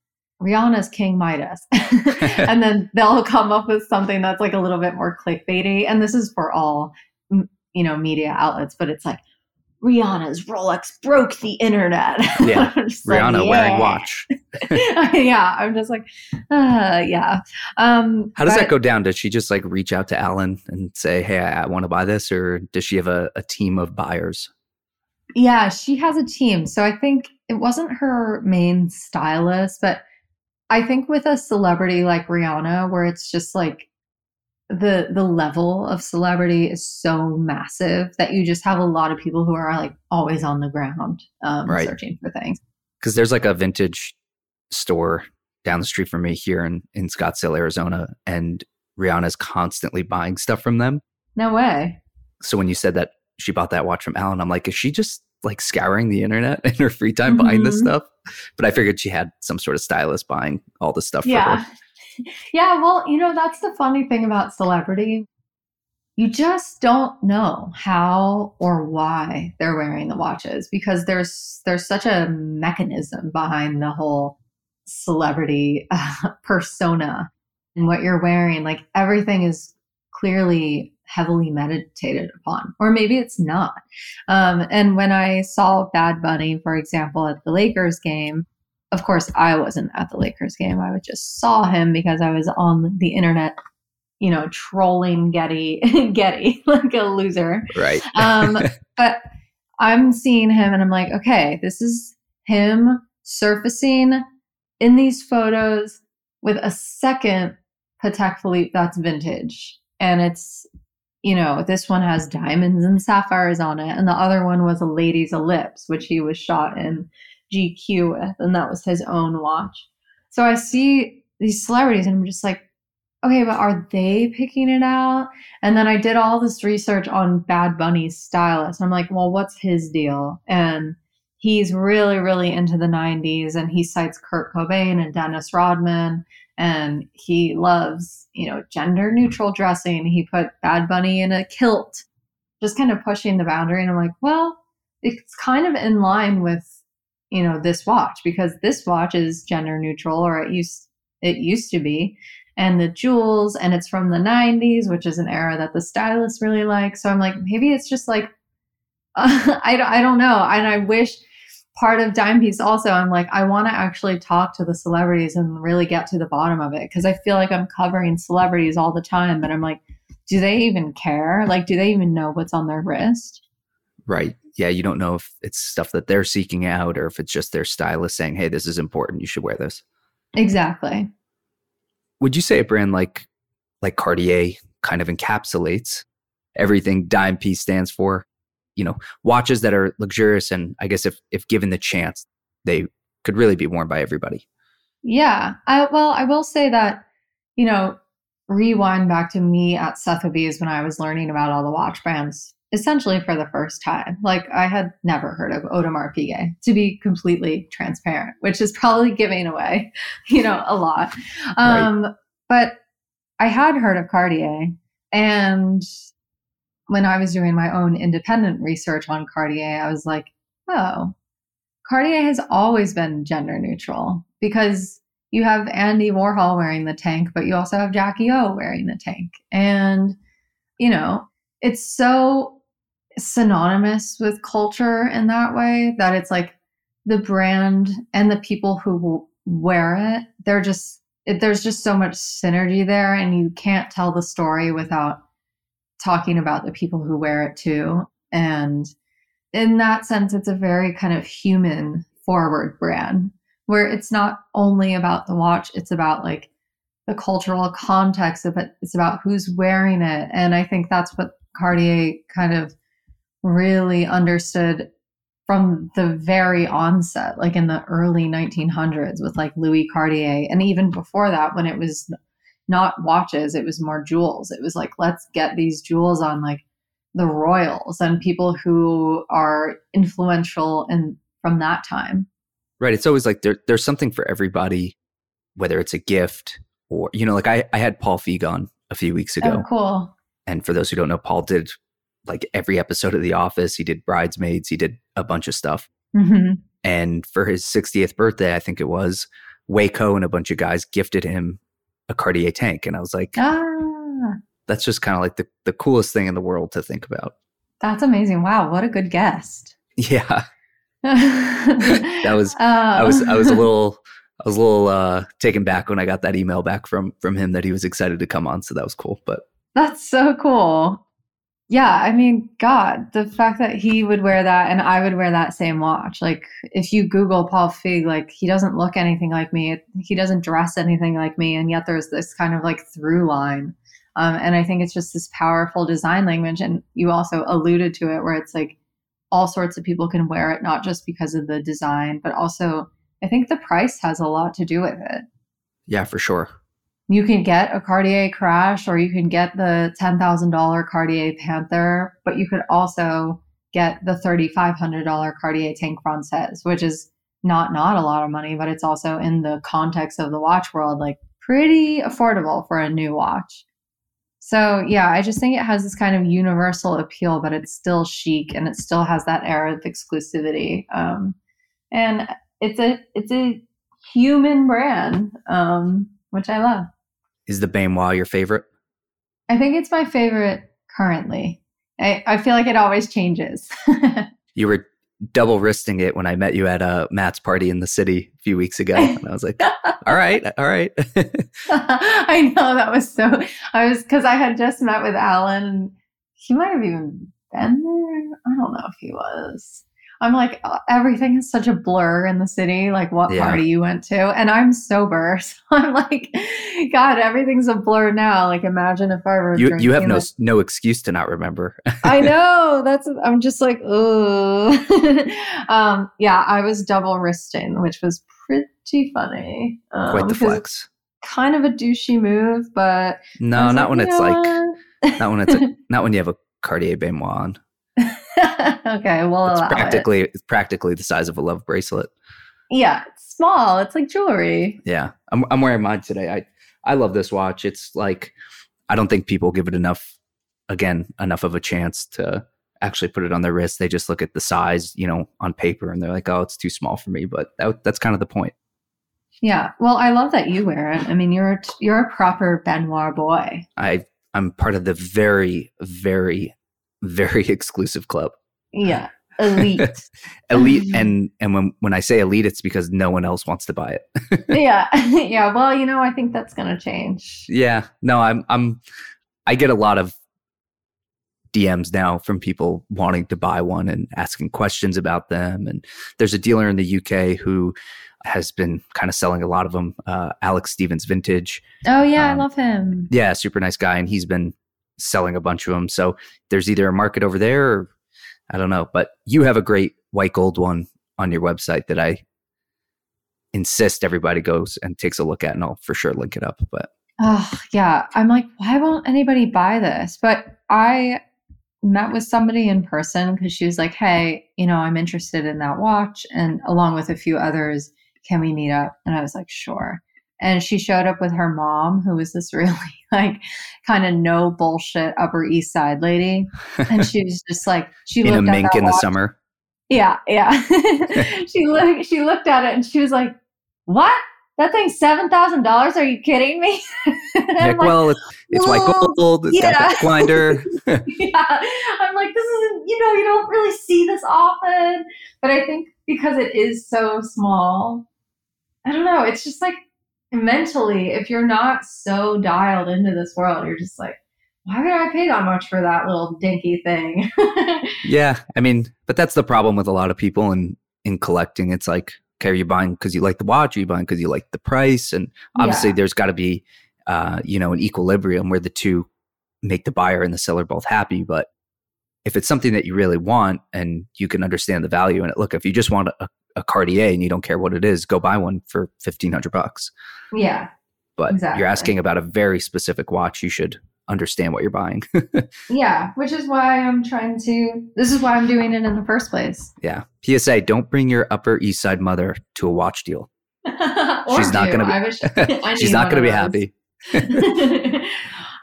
Rihanna's King Midas. *laughs* and then they'll come up with something that's like a little bit more clickbaity. And this is for all, you know, media outlets, but it's like, Rihanna's Rolex broke the internet. *laughs* Yeah, I'm like, Rihanna wearing watch. *laughs* *laughs* yeah, I'm just like, uh, yeah. Um, How does but- that go down? Does she just like reach out to Alan and say, "Hey, I, I want to buy this," or does she have a, a team of buyers? Yeah, she has a team. So I think it wasn't her main stylist, but I think with a celebrity like Rihanna, where it's just like the the level of celebrity is so massive that you just have a lot of people who are like always on the ground um, Right. searching for things. Because there's like a vintage store down the street from me here in in Scottsdale, Arizona, and Rihanna's constantly buying stuff from them. No way. So when you said that she bought that watch from Alan, I'm like, is she just like scouring the internet *laughs* in her free time buying this Mhm. stuff? But I figured she had some sort of stylist buying all this stuff for her. *laughs* Yeah, well, you know, that's the funny thing about celebrity. You just don't know how or why they're wearing the watches because there's there's such a mechanism behind the whole celebrity *laughs* uh, persona and what you're wearing. Like everything is clearly heavily meditated upon, or maybe it's not. Um, and when I saw Bad Bunny, for example, at the Lakers game, of course, I wasn't at the Lakers game. I just saw him because I was on the internet, you know, trolling Getty, *laughs* Getty *laughs* like a loser. Right. *laughs* Um, but I'm seeing him and I'm like, okay, this is him surfacing in these photos with a second Patek Philippe that's vintage. And it's, you know, this one has diamonds and sapphires on it. And the other one was a lady's ellipse, which he was shot in GQ with. And that was his own watch. So I see these celebrities and I'm just like, okay, but are they picking it out? And then I did all this research on Bad Bunny's stylist. I'm like, well, what's his deal? And he's really, really into the 90s and he cites Kurt Cobain and Dennis Rodman and he loves, you know, gender neutral dressing. He put Bad Bunny in a kilt, just kind of pushing the boundary. And I'm like, well, it's kind of in line with, you know, this watch because this watch is gender neutral or it used it used to be. And the jewels, and it's from the 90s, which is an era that the stylists really like. So I'm like, maybe it's just like, uh, *laughs* I, I don't know. And I wish part of Dimepiece also, I'm like, I want to actually talk to the celebrities and really get to the bottom of it because I feel like I'm covering celebrities all the time, but I'm like, do they even care? Like, do they even know what's on their wrist? Right. Yeah. You don't know if it's stuff that they're seeking out or if it's just their stylist saying, hey, this is important. You should wear this. Exactly. Would you say a brand like like Cartier kind of encapsulates everything Dimepiece stands for? you know watches that are luxurious and i guess if if given the chance they could really be worn by everybody yeah I, well i will say that you know rewind back to me at sotheby's when i was learning about all the watch brands essentially for the first time like i had never heard of audemars piguet to be completely transparent which is probably giving away *laughs* you know a lot um right. but i had heard of cartier and when I was doing my own independent research on Cartier, I was like, oh, Cartier has always been gender neutral because you have Andy Warhol wearing the tank, but you also have Jackie O wearing the tank. And, you know, it's so synonymous with culture in that way that it's like the brand and the people who wear it, they're just, it, there's just so much synergy there, and you can't tell the story without talking about the people who wear it too. And in that sense, it's a very kind of human forward brand where it's not only about the watch, it's about like the cultural context of it, it's about who's wearing it. And I think that's what Cartier kind of really understood from the very onset, like in the early 1900s with like Louis Cartier. And even before that, when it was not watches it was more jewels. It was like let's get these jewels on like the royals and people who are influential in from that time. Right it's always like there, there's something for everybody whether it's a gift or you know like i, I had paul feig on a few weeks ago. Oh, cool. And for those who don't know paul did like every episode of the office he did bridesmaids he did a bunch of stuff mm-hmm. and for his 60th birthday i think it was waco and a bunch of guys gifted him a Cartier tank. And I was like, ah. that's just kind of like the, the coolest thing in the world to think about. That's amazing. Wow. What a good guest. *laughs* Yeah. *laughs* that was, uh, I was, I was a little, I was a little uh, taken back when I got that email back from, from him that he was excited to come on. So that was cool. But that's so cool. Yeah, I mean, God, the fact that he would wear that and I would wear that same watch. Like, if you Google Paul Feig, like, he doesn't look anything like me. He doesn't dress anything like me. And yet there's this kind of like through line. Um, and I think it's just this powerful design language. And you also alluded to it where it's like all sorts of people can wear it, not just because of the design, but also I think the price has a lot to do with it. Yeah, for sure you can get a Cartier Crash or you can get the $10,000 Cartier Panther, but you could also get the $3,500 Cartier Tank Francaise, which is not not a lot of money, but it's also in the context of the watch world like pretty affordable for a new watch. So yeah, I just think it has this kind of universal appeal, but it's still chic and it still has that air of exclusivity. Um, and it's a it's a human brand, um, which I love. Is the Baignoire your favorite? I think it's my favorite currently. I, I feel like it always changes. *laughs* you were double wristing it when I met you at a Matt's party in the city a few weeks ago. And I was like, all right, all right. *laughs* I know that was so, I was, because I had just met with Alan. He might have even been there. I don't know if he was. I'm like, uh, everything is such a blur in the city, like what yeah. party you went to. And I'm sober. *laughs* So I'm like, God, everything's a blur now. Like, imagine if I were. You, you have no, no excuse to not remember. I *laughs* know. That's, I'm just like, oh. *laughs* um, yeah, I was double wristing, which was pretty funny. Um, Quite the flex. Kind of a douchey move, but. No, not like, when it's like, not when it's, a, not when you have a Cartier Baignoire on. *laughs* okay, well, it's practically it. it's practically the size of a love bracelet. Yeah, it's small. It's like jewelry. Yeah, I'm I'm wearing mine today. I I love this watch. It's like I don't think people give it enough again enough of a chance to actually put it on their wrist. They just look at the size, you know, on paper and they're like, "Oh, it's too small for me." But that, that's kind of the point. Yeah. Well, I love that you wear it. I mean, you're you're a proper Baignoire boy. I I'm part of the very very very *laughs* exclusive club. Yeah. *laughs* Elite. elite and and when when I say elite it's because no one else wants to buy it. *laughs* yeah. Yeah, well, you know, I think that's going to change. Yeah. No, I'm I'm I get a lot of DMs now from people wanting to buy one and asking questions about them. And there's a dealer in the UK who has been kind of selling a lot of them. Uh, Alex Stevens Vintage. Oh yeah, um, I love him. Yeah, super nice guy, and he's been selling a bunch of them. So there's either a market over there, or I don't know. But you have a great white gold one on your website that I insist everybody goes and takes a look at, and I'll for sure link it up. But oh yeah, I'm like, why won't anybody buy this? But I met with somebody in person because she was like, Hey, you know, I'm interested in that watch. And along with a few others, can we meet up? And I was like, Sure. And she showed up with her mom, who was this *laughs* really like kind of no bullshit Upper East Side lady. And she was just like, she *laughs* in looked a mink in watch. the summer. Yeah, yeah. *laughs* she looked, she looked at it and she was like, "What? that thing's seven thousand dollars. Are you kidding me? like, well, it's, it's white gold. It's yeah. got the blinder. yeah, I'm like, this isn't. You know, you don't really see this often. But I think because it is so small, I don't know. It's just like mentally, if you're not so dialed into this world, you're just like, why would I pay that much for that little dinky thing? *laughs* yeah, I mean, but that's the problem with a lot of people in in collecting. It's like okay, are you buying because you like the watch? Are you buying because you like the price? And obviously, yeah. there's got to be, uh, you know, an equilibrium where the two make the buyer and the seller both happy. But if it's something that you really want and you can understand the value in it, look, if you just want a, a Cartier and you don't care what it is, go buy one for fifteen hundred bucks. Yeah, but exactly. you're asking about a very specific watch. You should understand what you're buying. *laughs* yeah, which is why I'm trying to. This is why I'm doing it in the first place. Yeah. PSA: Don't bring your Upper East Side mother to a watch deal. *laughs* she's not going to be. I Wish, *laughs* I she's not going to be happy.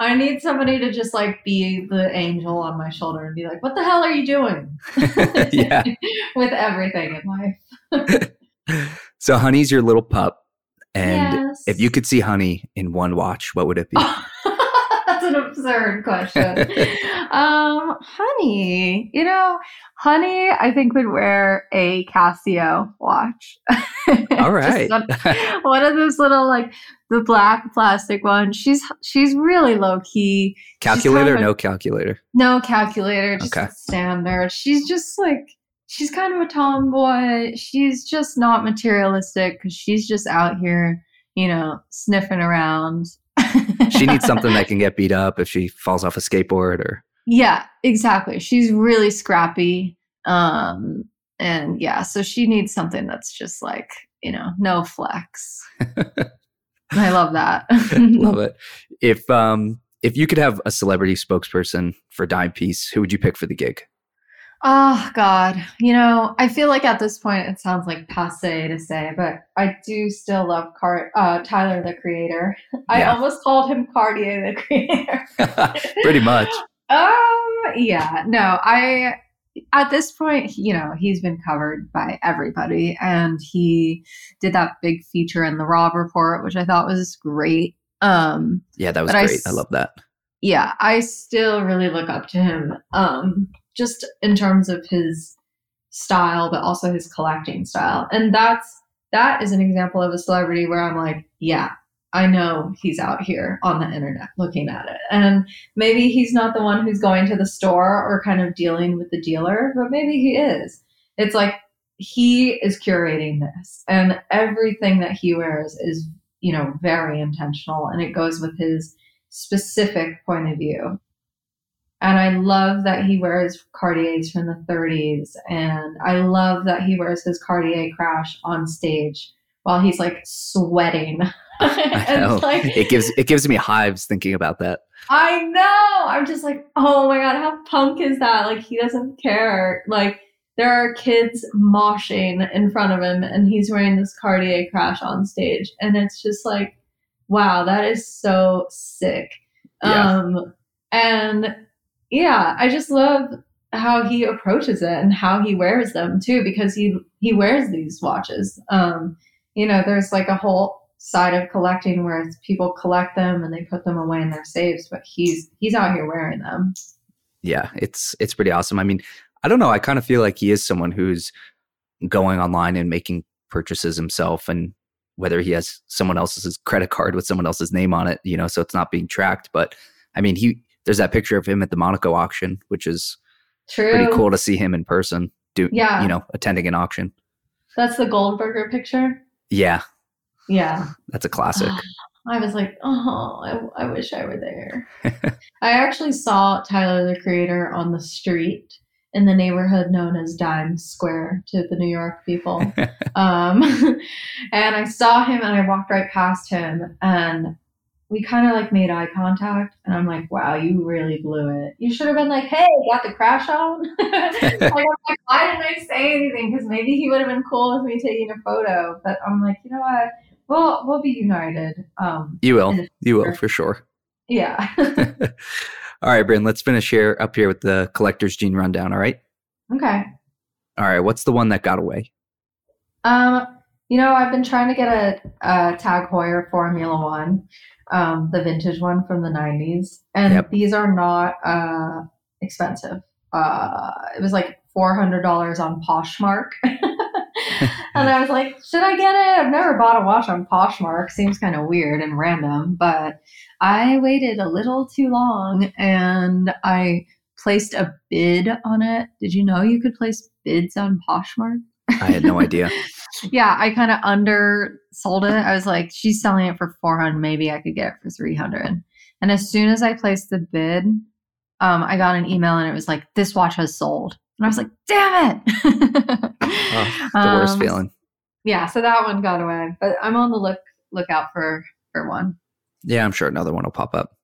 I need somebody to just like be the angel on my shoulder and be like, "What the hell are you doing?" *laughs* yeah, *laughs* with everything in life. *laughs* so, Honey's your little pup, and yes. if you could see Honey in one watch, what would it be? Absurd question. um, honey, you know, honey, I think would wear a Casio watch. *laughs* All right. one, *laughs* one of those little like the black plastic ones. She's she's really low key. Calculator, no calculator. No calculator, just okay. standard. She's just like she's kind of a tomboy. She's just not materialistic because she's just out here, you know, sniffing around she needs *laughs* something that can get beat up if she falls off a skateboard or yeah exactly. She's really scrappy um and yeah so she needs something that's just like you know no flex. *laughs* I love that. *laughs* Love it. If um if you could have a celebrity spokesperson for Dimepiece who would you pick for the gig Oh God, you know, I feel like at this point it sounds like passe to say, but I do still love Car- uh, Tyler the Creator. I almost called him Cartier the Creator. *laughs* Pretty much. Um, yeah, no, I at this point, you know, he's been covered by everybody, and he did that big feature in the Robb Report, which I thought was great. Um, yeah, that was great. I, I love that. Yeah, I still really look up to him. Um, just in terms of his style, but also his collecting style. And that's that is an example of a celebrity where I'm like, yeah, I know he's out here on the internet looking at it. And maybe he's not the one who's going to the store or kind of dealing with the dealer, but maybe he is. It's like he is curating this and everything that he wears is, you know, very intentional and it goes with his specific point of view. And I love that he wears Cartiers from the 30s. And I love that he wears his Cartier crash on stage while he's like sweating. *laughs* like, it gives it gives me hives thinking about that. I know. I'm just like, oh my god, how punk is that? Like he doesn't care. Like there are kids moshing in front of him and he's wearing this Cartier crash on stage. And it's just like, wow, that is so sick. Yeah. Um and yeah, I just love how he approaches it and how he wears them too, because he he wears these watches. Um, you know, there's like a whole side of collecting where people collect them and they put them away in their safes, but he's he's out here wearing them. Yeah, it's it's pretty awesome. I mean, I don't know. I kind of feel like he is someone who's going online and making purchases himself, and whether he has someone else's credit card with someone else's name on it, you know, so it's not being tracked. But I mean, he there's that picture of him at the Monaco auction, which is True. pretty cool to see him in person. Do Yeah. you know attending an auction? That's the Goldberger picture. Yeah, Yeah. that's a classic. *sighs* I was like, oh, I, I wish I were there. *laughs* I actually saw Tyler the Creator on the street in the neighborhood known as Dime Square to the New York people. *laughs* um, *laughs* and I saw him and I walked right past him and we kind of like made eye contact and I'm like, wow, you really blew it. You should have been like, hey, got the crash on? *laughs* like, I'm like, why didn't I say anything? Because maybe he would have been cool with me taking a photo. But I'm like, you know what? We'll, we'll be united. Um, you will, you will for sure. yeah. *laughs* *laughs* all right, Brynn, let's finish here up here with the collector's gene rundown. All right. okay. All right. What's the one that got away? Um, you know, I've been trying to get a, a Tag Heuer Formula One, um, the vintage one from the '90s, and Yep. these are not uh, expensive. Uh, it was like four hundred dollars on Poshmark, *laughs* and I was like, should I get it? I've never bought a watch on Poshmark. Seems kind of weird and random, but I waited a little too long, and I placed a bid on it. Did you know you could place bids on Poshmark? I had no idea. *laughs* yeah, I kind of undersold it. I was like, she's selling it for 400. Maybe I could get it for 300. And as soon as I placed the bid, um, I got an email and it was like, this watch has sold. And I was like, damn it. *laughs* Oh, *laughs* the worst Um, feeling. Yeah, so that one got away. But I'm on the look lookout for for one. Yeah, I'm sure another one will pop up.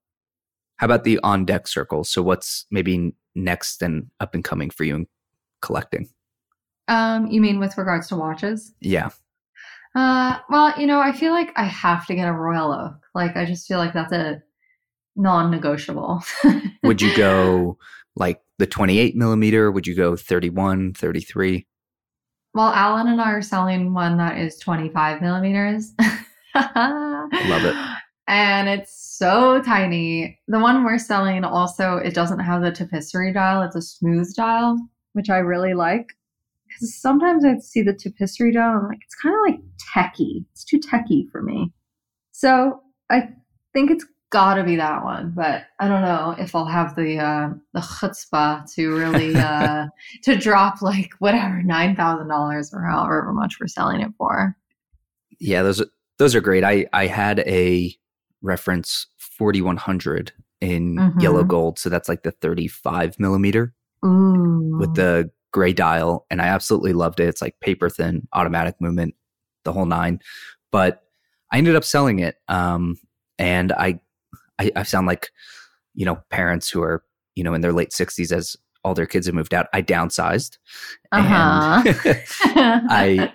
How about the on deck circle? So, what's maybe next and up and coming for you in collecting? Um, you mean with regards to watches? Yeah. Uh, well, you know, I feel like I have to get a Royal Oak. Like, I just feel like that's a non-negotiable. *laughs* Would you go like the 28 millimeter? Would you go 31, 33? Well, Alan and I are selling one that is 25 millimeters. Love it. *laughs* And it's so tiny. The one we're selling also, it doesn't have the tapisserie dial. It's a smooth dial, which I really like. Sometimes I'd see the tapisserie dial, I'm like, it's kind of like techie. It's too techie for me. So I think it's got to be that one, but I don't know if I'll have the uh, the chutzpah to really *laughs* uh, to drop like whatever nine thousand dollars or however much we're selling it for. Yeah, those are, those are great. I I had a reference 4100 in Mhm. yellow gold, so that's like the 35 millimeter Ooh, with the gray dial, and I absolutely loved it. It's like paper thin, automatic movement, the whole nine. But I ended up selling it, um, and I, I I sound like you know parents who are you know in their late 60s as all their kids have moved out. I downsized, Uh-huh. and *laughs* I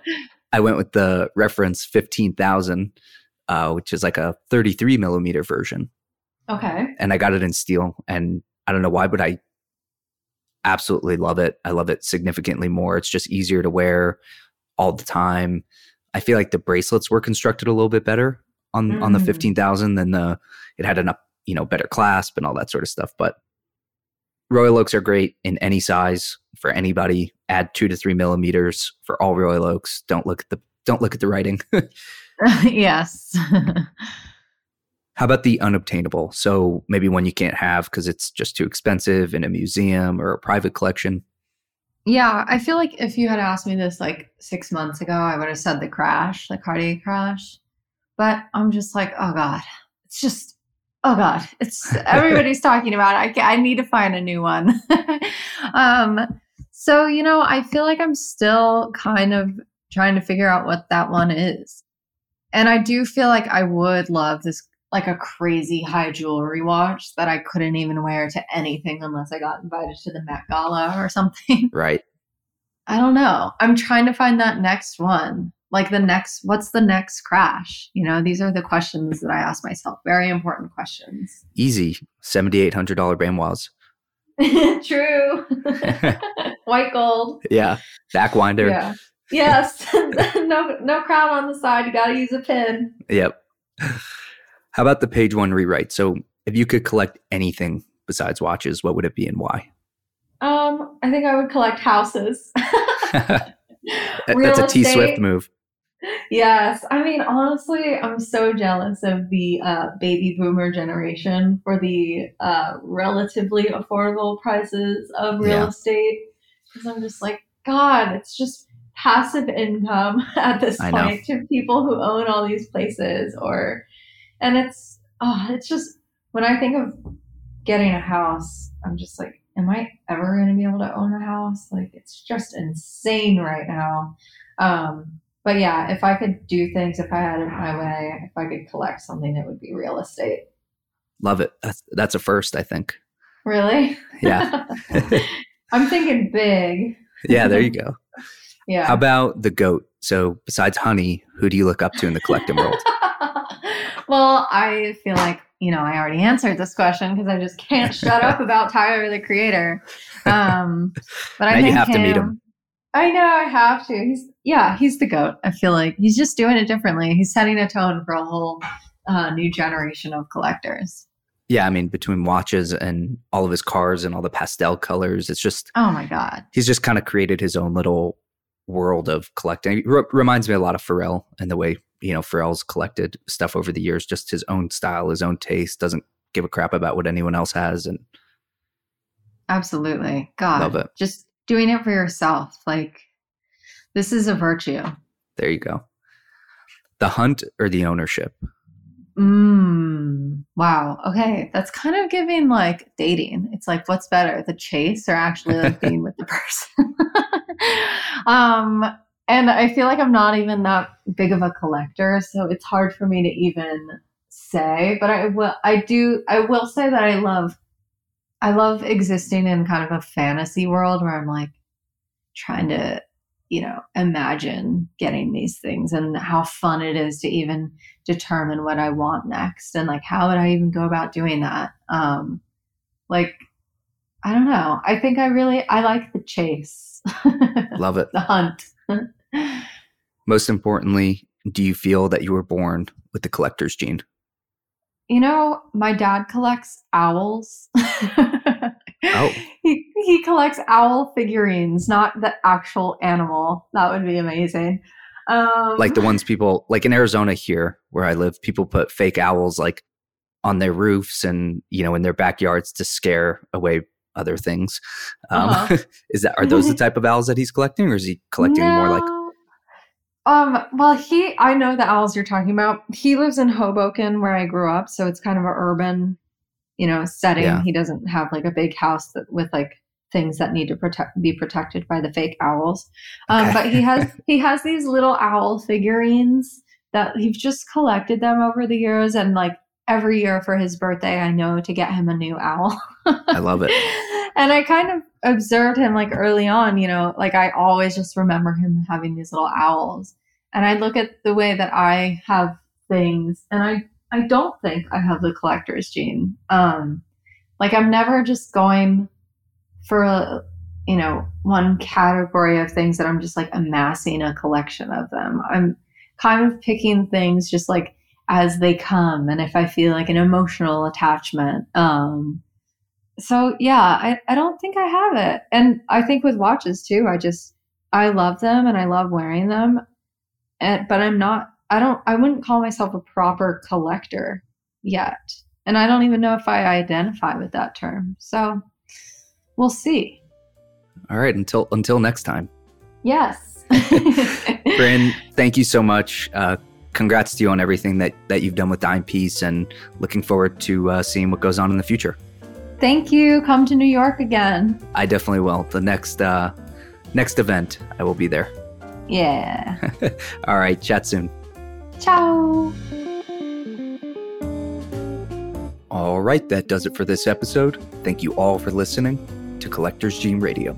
I went with the reference 15,000, uh, which is like a 33 millimeter version. okay. And I got it in steel. And I don't know why, but I absolutely love it. I love it significantly more. It's just easier to wear all the time. I feel like the bracelets were constructed a little bit better on, on the Mm. 15,000 than the, it had an up, you know, better clasp and all that sort of stuff. But Royal Oaks are great in any size for anybody. Add two to three millimeters for all Royal Oaks. Don't look at the don't look at the writing. *laughs* *laughs* yes. *laughs* How about the unobtainable? So maybe one you can't have because it's just too expensive in a museum or a private collection. yeah, I feel like if you had asked me this like six months ago, I would have said the crash, the Cartier crash. But I'm just like, oh god, it's just, oh god, it's *laughs* everybody's talking about it. I I need to find a new one. *laughs* um, so you know, I feel like I'm still kind of trying to figure out what that one is, and I do feel like I would love this like a crazy high jewelry watch that I couldn't even wear to anything unless I got invited to the Met Gala or something. *laughs* Right. I don't know. I'm trying to find that next one. Like the next, what's the next crash? You know, these are the questions that I ask myself. Very important questions. Easy. $7,800 Baignoires. *laughs* True. *laughs* White gold. Yeah. Backwinder. Yeah. Yes. no no crown on the side. You got to use a pin. Yep. How about the page one rewrite? So, if you could collect anything besides watches, what would it be and why? Um, I think I would collect houses. *laughs* *laughs* That's a T Swift move. Yes. I mean, honestly, I'm so jealous of the uh, baby boomer generation for the uh, relatively affordable prices of real Yeah. estate. Because I'm just like, God, it's just passive income *laughs* at this I know. point to people who own all these places or and it's oh it's just when I think of getting a house, I'm just like, am I ever gonna be able to own a house? Like it's just insane right now. Um but yeah, if I could do things, if I had it my way, if I could collect something, it would be real estate. Love it. That's, that's a first, I think. Really? Yeah. *laughs* *laughs* I'm thinking big. yeah, there you go. *laughs* Yeah. How about the goat? So, besides Honey, who do you look up to in the collecting world? Well, I feel like, you know, I already answered this question because I just can't *laughs* shut up about Tyler the creator. Um, but I Now think have to meet him. I know I have to. He's yeah, he's the goat. I feel like he's just doing it differently. He's setting a tone for a whole uh, new generation of collectors. Yeah, I mean, between watches and all of his cars and all the pastel colors, it's just, Oh my god. he's just kind of created his own little world of collecting. It re- reminds me a lot of Pharrell and the way, you know, Pharrell's collected stuff over the years, just his own style, his own taste, doesn't give a crap about what anyone else has. And Absolutely. God. Love it. Just doing it for yourself. Like this is a virtue. there you go. The hunt or the ownership? Mm, wow. Okay. That's kind of giving like dating. It's like, what's better, the chase or actually like being *laughs* with the person? *laughs* um, and I feel like I'm not even that big of a collector, so it's hard for me to even say. But I will. I do. I will say that I love. I love existing in kind of a fantasy world where I'm like trying to, you know, imagine getting these things and how fun it is to even determine what I want next and like how would I even go about doing that? Um like I don't know. I think I really I like the chase. *laughs* Love it. the hunt. *laughs* Most importantly, do you feel that you were born with the collector's gene? you know, my dad collects owls. *laughs* Oh. He he collects owl figurines, not the actual animal. That would be amazing. Um Like the ones people, like in Arizona here where I live, people put fake owls like on their roofs and, you know, in their backyards to scare away other things. Um, Uh-huh. *laughs* is that, are those the *laughs* type of owls that he's collecting or is he collecting more like, Um, well, he, I know the owls you're talking about. He lives in Hoboken where I grew up. So it's kind of an urban, you know, setting. Yeah. He doesn't have like a big house that with like things that need to protect, be protected by the fake owls. Um, Okay. but he has, *laughs* he has these little owl figurines that he's just collected them over the years. And like every year for his birthday, I know to get him a new owl. I love it. *laughs* and I kind of observed him like early on, you know, like I always just remember him having these little owls. And I look at the way that I have things and I I don't think I have the collector's gene. Um like I'm never just going for a, you know, one category of things that I'm just like amassing a collection of them. I'm kind of picking things just like as they come and if I feel like an emotional attachment. Um so yeah, I, I don't think I have it. And I think with watches too, I just I love them and I love wearing them. And but I'm not I don't I wouldn't call myself a proper collector yet. And I don't even know if I identify with that term. So we'll see. all right, until, until next time. Yes. *laughs* Brynn, thank you so much. Uh, congrats to you on everything that, that you've done with Dimepiece and looking forward to uh, seeing what goes on in the future. Thank you. Come to New York again. I definitely will. The next, uh, next event, I will be there. Yeah. *laughs* All right, chat soon. Ciao. All right, that does it for this episode. Thank you all for listening to Collector's Gene Radio.